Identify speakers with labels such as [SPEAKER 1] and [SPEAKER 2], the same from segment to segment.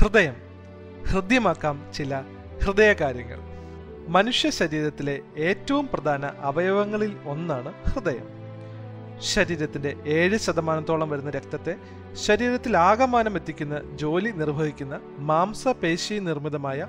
[SPEAKER 1] ഹൃദയം. ഹൃദ്യമാക്കാം ചില ഹൃദയകാര്യങ്ങൾ. മനുഷ്യ ശരീരത്തിലെ ഏറ്റവും പ്രധാന അവയവങ്ങളിൽ ഒന്നാണ് ഹൃദയം. ശരീരത്തിന്റെ ഏഴ് ശതമാനത്തോളം വരുന്ന രക്തത്തെ ശരീരത്തിൽ ആകമാനം എത്തിക്കുന്ന ജോലി നിർവഹിക്കുന്ന മാംസപേശി നിർമ്മിതമായ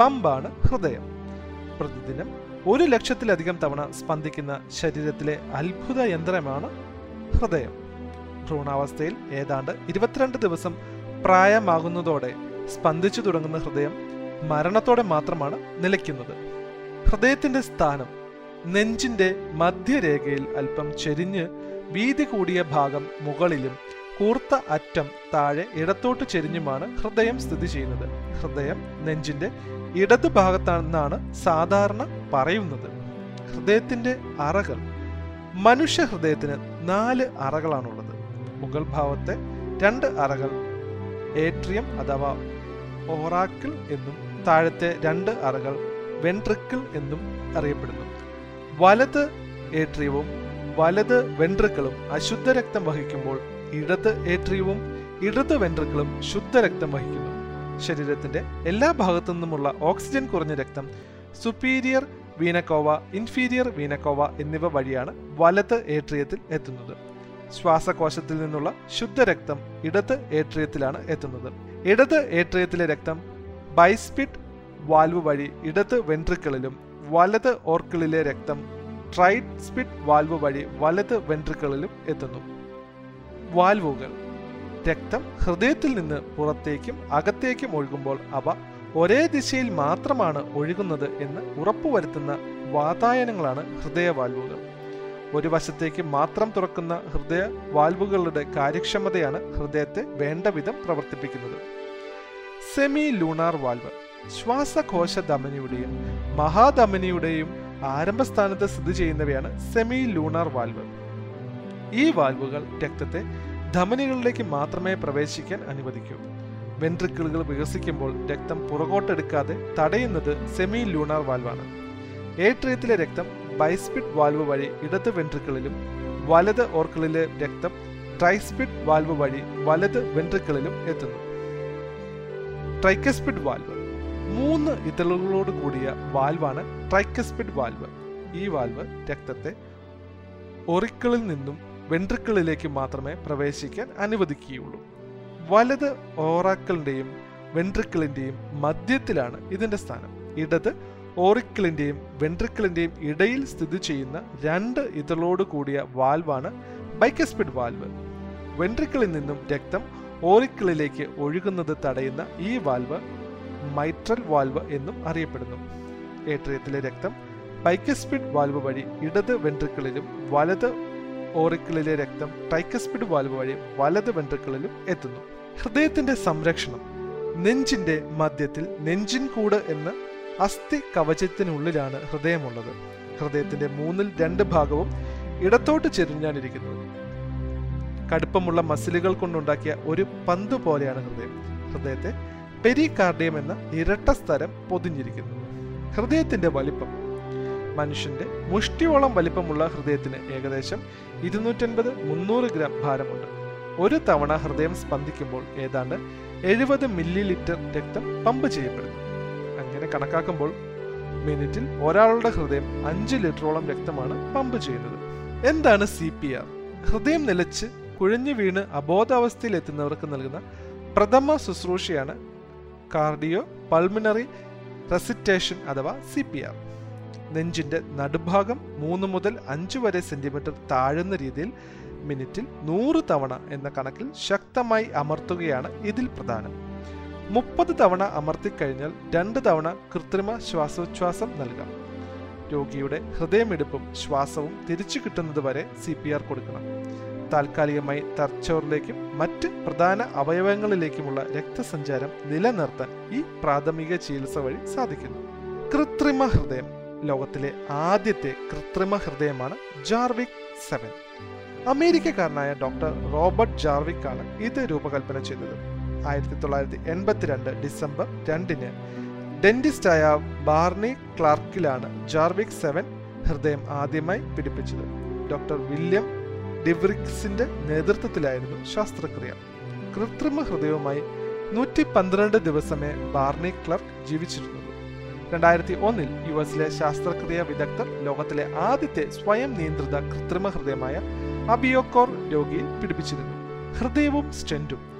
[SPEAKER 1] പമ്പാണ് ഹൃദയം. പ്രതിദിനം ഒരു ലക്ഷത്തിലധികം തവണ സ്പന്ദിക്കുന്ന ശരീരത്തിലെ അത്ഭുത യന്ത്രമാണ് ഹൃദയം. ഭ്രൂണാവസ്ഥയിൽ ഏതാണ്ട് ഇരുപത്തിരണ്ട് ദിവസം പ്രായമാകുന്നതോടെ സ്പന്ദിച്ചു തുടങ്ങുന്ന ഹൃദയം മരണത്തോടെ മാത്രമാണ് നിലയ്ക്കുന്നത്. ഹൃദയത്തിന്റെ സ്ഥാനം നെഞ്ചിന്റെ മധ്യരേഖയിൽ അല്പം ചെരിഞ്ഞ് വീതി കൂടിയ ഭാഗം മുകളിലും കൂർത്ത അറ്റം താഴെ ഇടത്തോട്ട് ചെരിഞ്ഞുമാണ് ഹൃദയം സ്ഥിതി ചെയ്യുന്നത്. ഹൃദയം നെഞ്ചിന്റെ ഇടതു ഭാഗത്താണെന്നാണ് സാധാരണ പറയുന്നത്. ഹൃദയത്തിന്റെ അറകൾ മനുഷ്യ ഹൃദയത്തിന് നാല് അറകളാണുള്ളത്. മുകൾ ഭാവത്തെ രണ്ട് അറകൾ ഏട്രിയം അഥവാ ഓറാക്കിൾ എന്നും താഴത്തെ രണ്ട് അറകൾ വെൻട്രിക്കിൾ എന്നും അറിയപ്പെടുന്നു. വലത് ഏട്രിയവും വലത് വെൻട്രിക്കിളും അശുദ്ധ രക്തം വഹിക്കുമ്പോൾ ഇടത് ഏട്രിയവും ഇടത് വെൻട്രിക്കിളും ശുദ്ധരക്തം വഹിക്കുന്നു. ശരീരത്തിന്റെ എല്ലാ ഭാഗത്തു നിന്നുമുള്ള ഓക്സിജൻ കുറഞ്ഞ രക്തം സുപ്പീരിയർ വീനക്കോവ ഇൻഫീരിയർ വീനക്കോവ എന്നിവ വഴിയാണ് വലത് ഏട്രിയത്തിൽ എത്തുന്നത്. ശ്വാസകോശത്തിൽ നിന്നുള്ള ശുദ്ധരക്തം ഇടത് ഏട്രിയത്തിലാണ് എത്തുന്നത്. ഇടത് ഏട്രിയത്തിലെ രക്തം ബൈസ്പിഡ് വാൽവ് വഴി ഇടത് വെൻട്രിക്കിളിലും വലത് ഓർക്കിളിലെ രക്തം ട്രൈസ്പിഡ് വാൽവ് വഴി വലത് വെൻട്രിക്കിളിലും എത്തുന്നു. വാൽവുകൾ. രക്തം ഹൃദയത്തിൽ നിന്ന് പുറത്തേക്കും അകത്തേക്കും ഒഴുകുമ്പോൾ അവ ഒരേ ദിശയിൽ മാത്രമാണ് ഒഴുകുന്നത് എന്ന് ഉറപ്പുവരുത്തുന്ന വാതായനങ്ങളാണ് ഹൃദയവാൽവുകൾ. ഒരു വശത്തേക്ക് മാത്രം തുറക്കുന്ന ഹൃദയ വാൽവുകളുടെ കാര്യക്ഷമതയാണ് ഹൃദയത്തെ വേണ്ട വിധം പ്രവർത്തിപ്പിക്കുന്നത്. സെമി ലൂണാർ വാൽവ് ശ്വാസകോശ ധമനിയുടെയും മഹാധമനിയുടെയും ആരംഭസ്ഥാനത്ത് സ്ഥിതി ചെയ്യുന്നവയാണ് സെമി ലൂണാർ വാൽവ്. ഈ വാൽവുകൾ രക്തത്തെ ധമനികളിലേക്ക് മാത്രമേ പ്രവേശിക്കാൻ അനുവദിക്കൂ. വെൻട്രിക്കിളുകൾ വികസിക്കുമ്പോൾ രക്തം പുറകോട്ടെടുക്കാതെ തടയുന്നത് സെമി ലൂണാർ വാൽവാണ്. ഏട്രിയത്തിലെ രക്തം ബൈസ്പിഡ് വാൽവ് വഴി ഇടത് വെൻട്രിക്കിളിലും വലത് ഓർക്കിളിലെ രക്തം ട്രൈസ്പിഡ് വാൽവ് വഴി വലത് വെൻട്രിക്കിളിലും എത്തുന്നു. Tricuspid valve. മൂന്ന് ഇതളുകളോട് കൂടിയ വാൽവാണ് ട്രൈക്കസ്പിഡ് വാൽവ്. ഈ വാൽവ് രക്തത്തെ ഒറിക്കിളിൽ നിന്നും വെൻട്രിക്കിളിലേക്ക് മാത്രമേ പ്രവേശിക്കാൻ അനുവദിക്കുകയുള്ളൂ. വലത് ഓറാക്കിളിന്റെയും വെൻട്രിക്കിളിന്റെയും മധ്യത്തിലാണ് ഇതിന്റെ സ്ഥാനം. ഇടത് ഓറിക്കിളിന്റെയും വെൻട്രിക്കിളിന്റെയും ഇടയിൽ സ്ഥിതി ചെയ്യുന്ന രണ്ട് ഇതളോട് കൂടിയ വാൽവാണ് ബൈക്കസ്പിഡ് വാൽവ്. വെൻട്രിക്കിളിൽ നിന്നും രക്തം ഓറിക്കിളിലേക്ക് ഒഴുകുന്നത് തടയുന്ന ഈ വാൽവ് മൈട്രൽ വാൽവ് എന്നും അറിയപ്പെടുന്നു. ഏട്രിയത്തിലെ രക്തം ബൈക്കസ്പിഡ് വാൽവ് വഴി ഇടത് വെൻട്രിക്കിളിലും വലത് ഓറിക്കിളിലെ രക്തം ട്രൈക്കസ്പിഡ് വാൽവ് വഴി വലത് വെൻട്രിക്കിളിലും എത്തുന്നു. ഹൃദയത്തിന്റെ സംരക്ഷണം നെഞ്ചിന്റെ മധ്യത്തിൽ നെഞ്ചിൻ കൂട് എന്ന അസ്ഥി കവചത്തിനുള്ളിലാണ് ഹൃദയമുള്ളത്. ഹൃദയത്തിന്റെ മൂന്നിൽ രണ്ട് ഭാഗവും ഇടത്തോട്ട് ചെരിഞ്ഞാണിരിക്കുന്നത് കടുപ്പമുള്ള മസിലുകൾ കൊണ്ടുണ്ടാക്കിയ ഒരു പന്ത് പോലെയാണ് ഹൃദയം. ഹൃദയത്തെ പെരികാർഡിയം എന്ന ഇരട്ട സ്ഥലം പൊതിഞ്ഞിരിക്കുന്നു. ഹൃദയത്തിന്റെ വലിപ്പം. മനുഷ്യന്റെ മുഷ്ടിയോളം വലിപ്പമുള്ള ഹൃദയത്തിന് ഏകദേശം ഇരുന്നൂറ്റൻപത് മുന്നൂറ് ഗ്രാം ഭാരമുണ്ട്. ഒരു തവണ ഹൃദയം സ്പന്ദിക്കുമ്പോൾ ഏതാണ്ട് എഴുപത് മില്ലി ലിറ്റർ രക്തം പമ്പ് ചെയ്യപ്പെടുന്നു. അങ്ങനെ കണക്കാക്കുമ്പോൾ മിനിറ്റിൽ ഒരാളുടെ ഹൃദയം അഞ്ച് ലിറ്ററോളം രക്തമാണ് പമ്പ് ചെയ്യുന്നത്. എന്താണ് സി പി ആർ ഹൃദയം നിലച്ച് കുഴഞ്ഞു വീണ് അബോധാവസ്ഥയിൽ എത്തുന്നവർക്ക് നൽകുന്ന പ്രഥമ ശുശ്രൂഷയാണ് കാർഡിയോ പൾമിനറി റെസിറ്റേഷൻ അഥവാ സി പി ആർ നെഞ്ചിന്റെ നടുഭാഗം മൂന്ന് മുതൽ അഞ്ച് വരെ സെന്റിമീറ്റർ താഴുന്ന രീതിയിൽ മിനിറ്റിൽ നൂറ് തവണ എന്ന കണക്കിൽ ശക്തമായി അമർത്തുകയാണ് ഇതിൽ പ്രധാനം. മുപ്പത് തവണ അമർത്തിക്കഴിഞ്ഞാൽ രണ്ട് തവണ കൃത്രിമ ശ്വാസോച്ഛ്വാസം നൽകാം. രോഗിയുടെ ഹൃദയമിടിപ്പും ശ്വാസവും തിരിച്ചു കിട്ടുന്നത് വരെ സി പി ആർ കൊടുക്കണം. താൽക്കാലികമായി തർച്ചോറിലേക്കും മറ്റ് പ്രധാന അവയവങ്ങളിലേക്കുമുള്ള രക്തസഞ്ചാരം നിലനിർത്താൻ ഈ പ്രാഥമിക ചികിത്സ വഴി സാധിക്കുന്നു. കൃത്രിമ ഹൃദയം ലോകത്തിലെ ആദ്യത്തെ കൃത്രിമ ഹൃദയമാണ് ജാർവിക് സെവൻ. അമേരിക്കക്കാരനായ ഡോക്ടർ റോബർട്ട് ജാർവിക് ആണ് ഇത് രൂപകൽപ്പന ചെയ്തത്. ആയിരത്തി തൊള്ളായിരത്തി എൺപത്തിരണ്ട് ഡിസംബർ രണ്ടിന് ഡെന്റിസ്റ്റായ ബാർണി ക്ലാർക്കിലാണ് ജാർവിക് സെവൻ ഹൃദയം ആദ്യമായി പിടിപ്പിച്ചത്. ഡോക്ടർ വില്യം ഡിവ്രിക്സിന്റെ നേതൃത്വത്തിലായിരുന്നു ശസ്ത്രക്രിയ. കൃത്രിമ ഹൃദയവുമായി നൂറ്റി പന്ത്രണ്ട് ദിവസമേ ബാർണി ക്ലർക്ക് ജീവിച്ചിരുന്നുള്ളൂ. രണ്ടായിരത്തി ഒന്നിൽ യു എസിലെ ശാസ്ത്രക്രിയ വിദഗ്ധർ ലോകത്തിലെ ആദ്യത്തെ സ്വയം നിയന്ത്രിത കൃത്രിമ ഹൃദയമായ അബിയോക്കോർ രോഗിയിൽ പിടിപ്പിച്ചിരുന്നു. ഹൃദയവും സ്റ്റെന്റും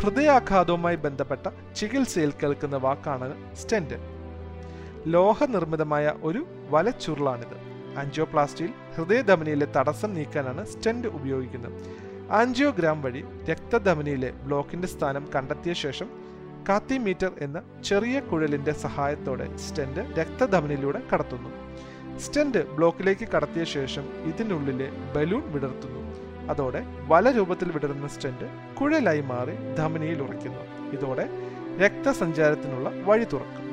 [SPEAKER 1] ഹൃദയാഘാതവുമായി ബന്ധപ്പെട്ട ചികിത്സയിൽ കേൾക്കുന്ന വാക്കാണ് സ്റ്റെന്റ് ലോഹനിർമ്മിതമായ ഒരു വലച്ചുരുളാണിത്. ആൻജിയോപ്ലാസ്റ്റിയിൽ ഹൃദയധമനിയിലെ തടസ്സം നീക്കാനാണ് സ്റ്റെന്റ് ഉപയോഗിക്കുന്നത്. ആൻജിയോഗ്രാം വഴി രക്തധമനിയിലെ ബ്ലോക്കിന്റെ സ്ഥാനം കണ്ടെത്തിയ ശേഷം കാത്തിമീറ്റർ എന്ന ചെറിയ കുഴലിന്റെ സഹായത്തോടെ സ്റ്റെന്റ് രക്തധമനിയിലൂടെ കടത്തുന്നു. സ്റ്റെന്റ് ബ്ലോക്കിലേക്ക് കടത്തിയ ശേഷം ഇതിനുള്ളിലെ ബലൂൺ വിടർത്തുന്നു. അതോടെ വല രൂപത്തിൽ വിടരുന്ന സ്റ്റെന്റ് കുഴലായി മാറി ധമനിയിൽ ഉറയ്ക്കുന്നു. ഇതോടെ രക്തസഞ്ചാരത്തിനുള്ള വഴി തുറക്കും.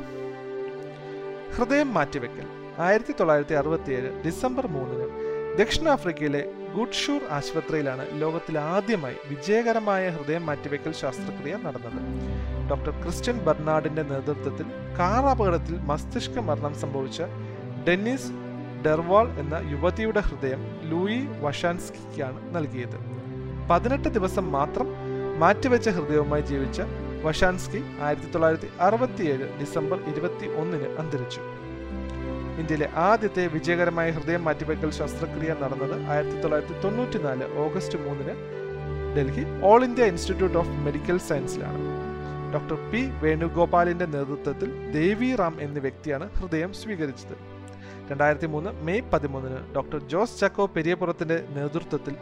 [SPEAKER 1] ഹൃദയം മാറ്റിവെക്കൽ. ആയിരത്തി തൊള്ളായിരത്തി അറുപത്തിയേഴ് ഡിസംബർ മൂന്നിന് ദക്ഷിണാഫ്രിക്കയിലെ ഗുഡ്ഷൂർ ആശുപത്രിയിലാണ് ലോകത്തിൽ ആദ്യമായി വിജയകരമായ ഹൃദയം മാറ്റിവെക്കൽ ശസ്ത്രക്രിയ നടന്നത്. ഡോക്ടർ ക്രിസ്ത്യൻ ബർണാഡിന്റെ നേതൃത്വത്തിൽ കാർ അപകടത്തിൽ മസ്തിഷ്ക മരണം സംഭവിച്ച ഡെന്നിസ് ഡെർവാൾ എന്ന യുവതിയുടെ ഹൃദയം ലൂയി വഷാൻസ്കിക്കാണ് നൽകിയത്. പതിനെട്ട് ദിവസം മാത്രം മാറ്റിവെച്ച ഹൃദയവുമായി ജീവിച്ച വഷാൻസ്കി ആയിരത്തി തൊള്ളായിരത്തി അറുപത്തിയേഴ് ഡിസംബർ ഇരുപത്തി ഒന്നിന് അന്തരിച്ചു. ഇന്ത്യയിലെ ആദ്യത്തെ വിജയകരമായ ഹൃദയം മാറ്റിവെക്കൽ ശസ്ത്രക്രിയ നടന്നത് ആയിരത്തി തൊള്ളായിരത്തി തൊണ്ണൂറ്റിനാല് ഓഗസ്റ്റ് മൂന്നിന് Delhi All India Institute of Medical സയൻസിലാണ്. Doctor P വേണുഗോപാലിന്റെ നേതൃത്വത്തിൽ ദേവി റാം എന്ന വ്യക്തിയാണ് ഹൃദയം സ്വീകരിച്ചത്. രണ്ടായിരത്തി മൂന്ന് മെയ് പതിമൂന്നിന് ഡോക്ടർ ജോസ് ചാക്കോ പെരിയപുറത്തിന്റെ നേതൃത്വത്തിൽ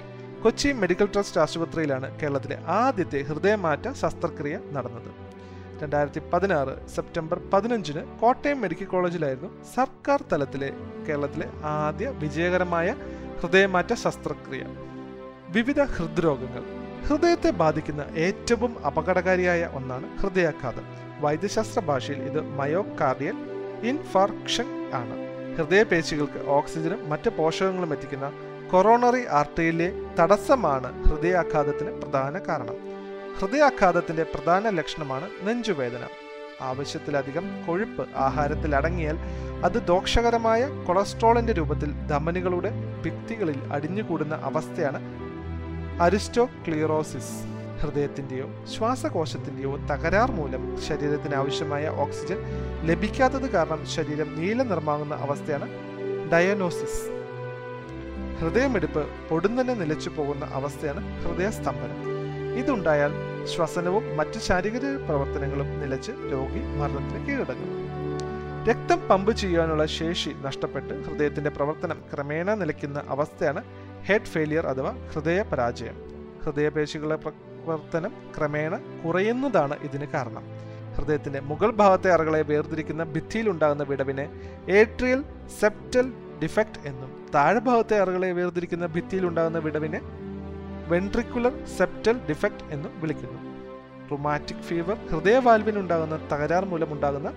[SPEAKER 1] കൊച്ചി മെഡിക്കൽ ട്രസ്റ്റ് ആശുപത്രിയിലാണ് കേരളത്തിലെ ആദ്യത്തെ ഹൃദയമാറ്റ ശസ്ത്രക്രിയ നടന്നത്. രണ്ടായിരത്തി പതിനാറ് സെപ്റ്റംബർ പതിനഞ്ചിന് കോട്ടയം മെഡിക്കൽ കോളേജിലായിരുന്നു സർക്കാർ തലത്തിലെ കേരളത്തിലെ ആദ്യ വിജയകരമായ ഹൃദയമാറ്റ ശസ്ത്രക്രിയ. വിവിധ ഹൃദ്രോഗങ്ങൾ. ഹൃദയത്തെ ബാധിക്കുന്ന ഏറ്റവും അപകടകാരിയായ ഒന്നാണ് ഹൃദയാഘാതം. വൈദ്യശാസ്ത്ര ഭാഷയിൽ ഇത് മയോകാർഡിയൽ ഇൻഫാർക്ഷൻ ആണ്. ഹൃദയപേശികൾക്ക് ഓക്സിജനും മറ്റ് പോഷകങ്ങളും എത്തിക്കുന്ന കൊറോണറി ആർട്ടറിയിലെ തടസ്സമാണ് ഹൃദയാഘാതത്തിന് പ്രധാന കാരണം. ഹൃദയാഘാതത്തിന്റെ പ്രധാന ലക്ഷണമാണ് നെഞ്ചുവേദന. ആവശ്യത്തിലധികം കൊഴുപ്പ് ആഹാരത്തിൽ അടങ്ങിയാൽ അത് ദോഷകരമായ കൊളസ്ട്രോളിന്റെ രൂപത്തിൽ ധമനികളുടെ ഭിത്തികളിൽ അടിഞ്ഞുകൂടുന്ന അവസ്ഥയാണ് അരിസ്റ്റോക്ലിയറോസിസ് ഹൃദയത്തിന്റെയോ ശ്വാസകോശത്തിന്റെയോ തകരാർ മൂലം ശരീരത്തിന് ആവശ്യമായ ഓക്സിജൻ ലഭിക്കാത്തത് കാരണം ശരീരം നീല നിറമാകുന്ന അവസ്ഥയാണ് ഡയനോസിസ്. ഹൃദയമെടുപ്പ് പൊടുന്നനെ നിലച്ചു പോകുന്ന അവസ്ഥയാണ് ഹൃദയസ്തംഭനം. ഇതുണ്ടായാൽ ശ്വസനവും മറ്റ് ശാരീരിക പ്രവർത്തനങ്ങളും നിലച്ച് രോഗി മരണത്തിന് കീഴടങ്ങും. രക്തം പമ്പ് ചെയ്യാനുള്ള ശേഷി നഷ്ടപ്പെട്ട് ഹൃദയത്തിന്റെ പ്രവർത്തനം ക്രമേണ നിലയ്ക്കുന്ന അവസ്ഥയാണ് ഹെഡ് ഫെയിലിയർ അഥവാ ഹൃദയ പരാജയം ഹൃദയപേശികളുടെ പ്രവർത്തനം ക്രമേണ കുറയുന്നതാണ് ഇതിന് കാരണം. ഹൃദയത്തിന്റെ മുകൾ ഭാഗത്തെ അറകളെ വേർതിരിക്കുന്ന ഭിത്തിയിൽ ഉണ്ടാകുന്ന വിടവിനെ ഏട്രിയൽ സെപ്റ്റൽ ഡിഫക്റ്റ് എന്നും താഴ്ഭാഗത്തെ അറകളെ വേർതിരിക്കുന്ന ഭിത്തിയിൽ ഉണ്ടാകുന്ന വിടവിനെ വെൻട്രിക്കുലർ സെപ്റ്റൽ ഡിഫക്റ്റ് എന്നും വിളിക്കുന്നു. റുമാറ്റിക് ഫീവർ ഹൃദയവാൽവിനുണ്ടാകുന്ന തകരാർ മൂലമുണ്ടാകുന്ന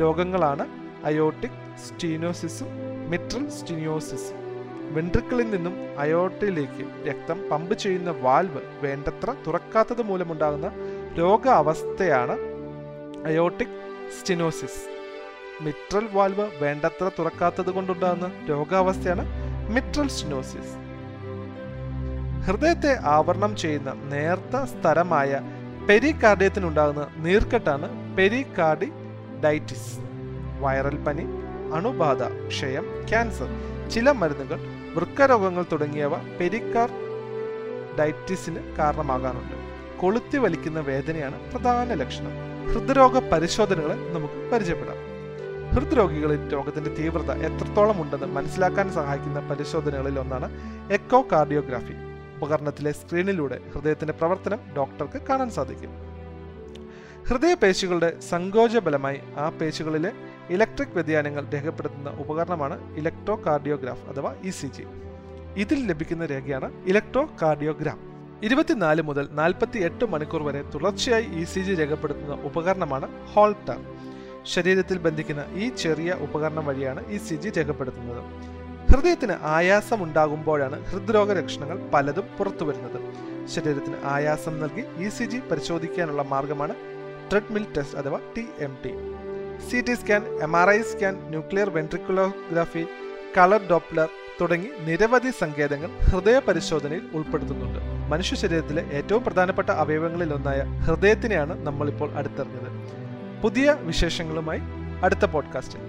[SPEAKER 1] രോഗങ്ങളാണ് അയോട്ടിക് സ്റ്റീനോസിസും മിട്രൽ സ്റ്റീനിയോസിസും വെൻട്രിക്കിളിൽ നിന്നും അയോട്ടയിലേക്ക് രക്തം പമ്പ് ചെയ്യുന്ന വാൽവ് വേണ്ടത്ര തുറക്കാത്തത് മൂലമുണ്ടാകുന്ന രോഗാവസ്ഥയാണ് അയോട്ടിക് സ്റ്റിനോസിസ്. മിട്രൽ വാൽവ് വേണ്ടത്ര തുറക്കാത്തത് കൊണ്ടുണ്ടാകുന്ന രോഗാവസ്ഥയാണ് മിട്രൽ സ്റ്റിനോസിസ്. ഹൃദയത്തെ ആവരണം ചെയ്യുന്ന നേർത്ത സ്ഥലമായ പെരികാർഡിയത്തിനുണ്ടാകുന്ന നീർക്കെട്ടാണ് പെരികാർഡി ഡൈറ്റിസ് വൈറൽ പനി അണുബാധ ക്ഷയം ക്യാൻസർ ചില മരുന്നുകൾ വൃക്കരോഗങ്ങൾ തുടങ്ങിയവ പെരിക്കാർ ഡയറ്റിസിന് കാരണമാകാറുണ്ട്. കൊളുത്തി വലിക്കുന്ന വേദനയാണ് പ്രധാന ലക്ഷണം. ഹൃദ്രോഗ പരിശോധനകളെ നമുക്ക് പരിചയപ്പെടാം. ഹൃദ്രോഗികളിൽ രോഗത്തിന്റെ തീവ്രത എത്രത്തോളം ഉണ്ടെന്ന് മനസ്സിലാക്കാൻ സഹായിക്കുന്ന പരിശോധനകളിൽ ഒന്നാണ് എക്കോ കാർഡിയോഗ്രാഫി ഉപകരണത്തിലെ സ്ക്രീനിലൂടെ ഹൃദയത്തിന്റെ പ്രവർത്തനം ഡോക്ടർക്ക് കാണാൻ സാധിക്കും. ഹൃദയപേശികളുടെ പേശികളുടെ ബലമായി ആ പേശികളിലെ ഇലക്ട്രിക് വ്യതിയാനങ്ങൾ രേഖപ്പെടുത്തുന്ന ഉപകരണമാണ് ഇലക്ട്രോ കാർഡിയോഗ്രാഫ് അഥവാ ഇ സി ജി. ഇതിൽ ലഭിക്കുന്ന രേഖയാണ് ഇലക്ട്രോ കാർഡിയോഗ്രാം ഇരുപത്തിനാല് മുതൽ നാൽപ്പത്തി എട്ട് മണിക്കൂർ വരെ തുടർച്ചയായി ഇ സി ജി രേഖപ്പെടുത്തുന്ന ഉപകരണമാണ് ഹോൾട്ടർ. ശരീരത്തിൽ ബന്ധിക്കുന്ന ഈ ചെറിയ ഉപകരണം വഴിയാണ് ഇ സി ജി രേഖപ്പെടുത്തുന്നത്. ഹൃദയത്തിന് ആയാസം ഉണ്ടാകുമ്പോഴാണ് ഹൃദ്രോഗ ലക്ഷണങ്ങൾ പലതും പുറത്തു വരുന്നത് ശരീരത്തിന് ആയാസം നൽകി ഇ സി ജി പരിശോധിക്കാനുള്ള മാർഗമാണ് ട്രെഡ്മിൽ ടെസ്റ്റ് അഥവാ T M T. C T scan M R I scan nuclear ventriculography colour Doppler തുടങ്ങി നിരവധി സങ്കേതങ്ങൾ ഹൃദയ പരിശോധനയിൽ ഉൾപ്പെടുത്തുന്നുണ്ട്. മനുഷ്യ ശരീരത്തിലെ ഏറ്റവും പ്രധാനപ്പെട്ട അവയവങ്ങളിൽ ഒന്നായ ഹൃദയത്തിനെയാണ് നമ്മളിപ്പോൾ അടുത്തറിഞ്ഞത്. പുതിയ വിശേഷങ്ങളുമായി അടുത്ത പോഡ്കാസ്റ്റിൽ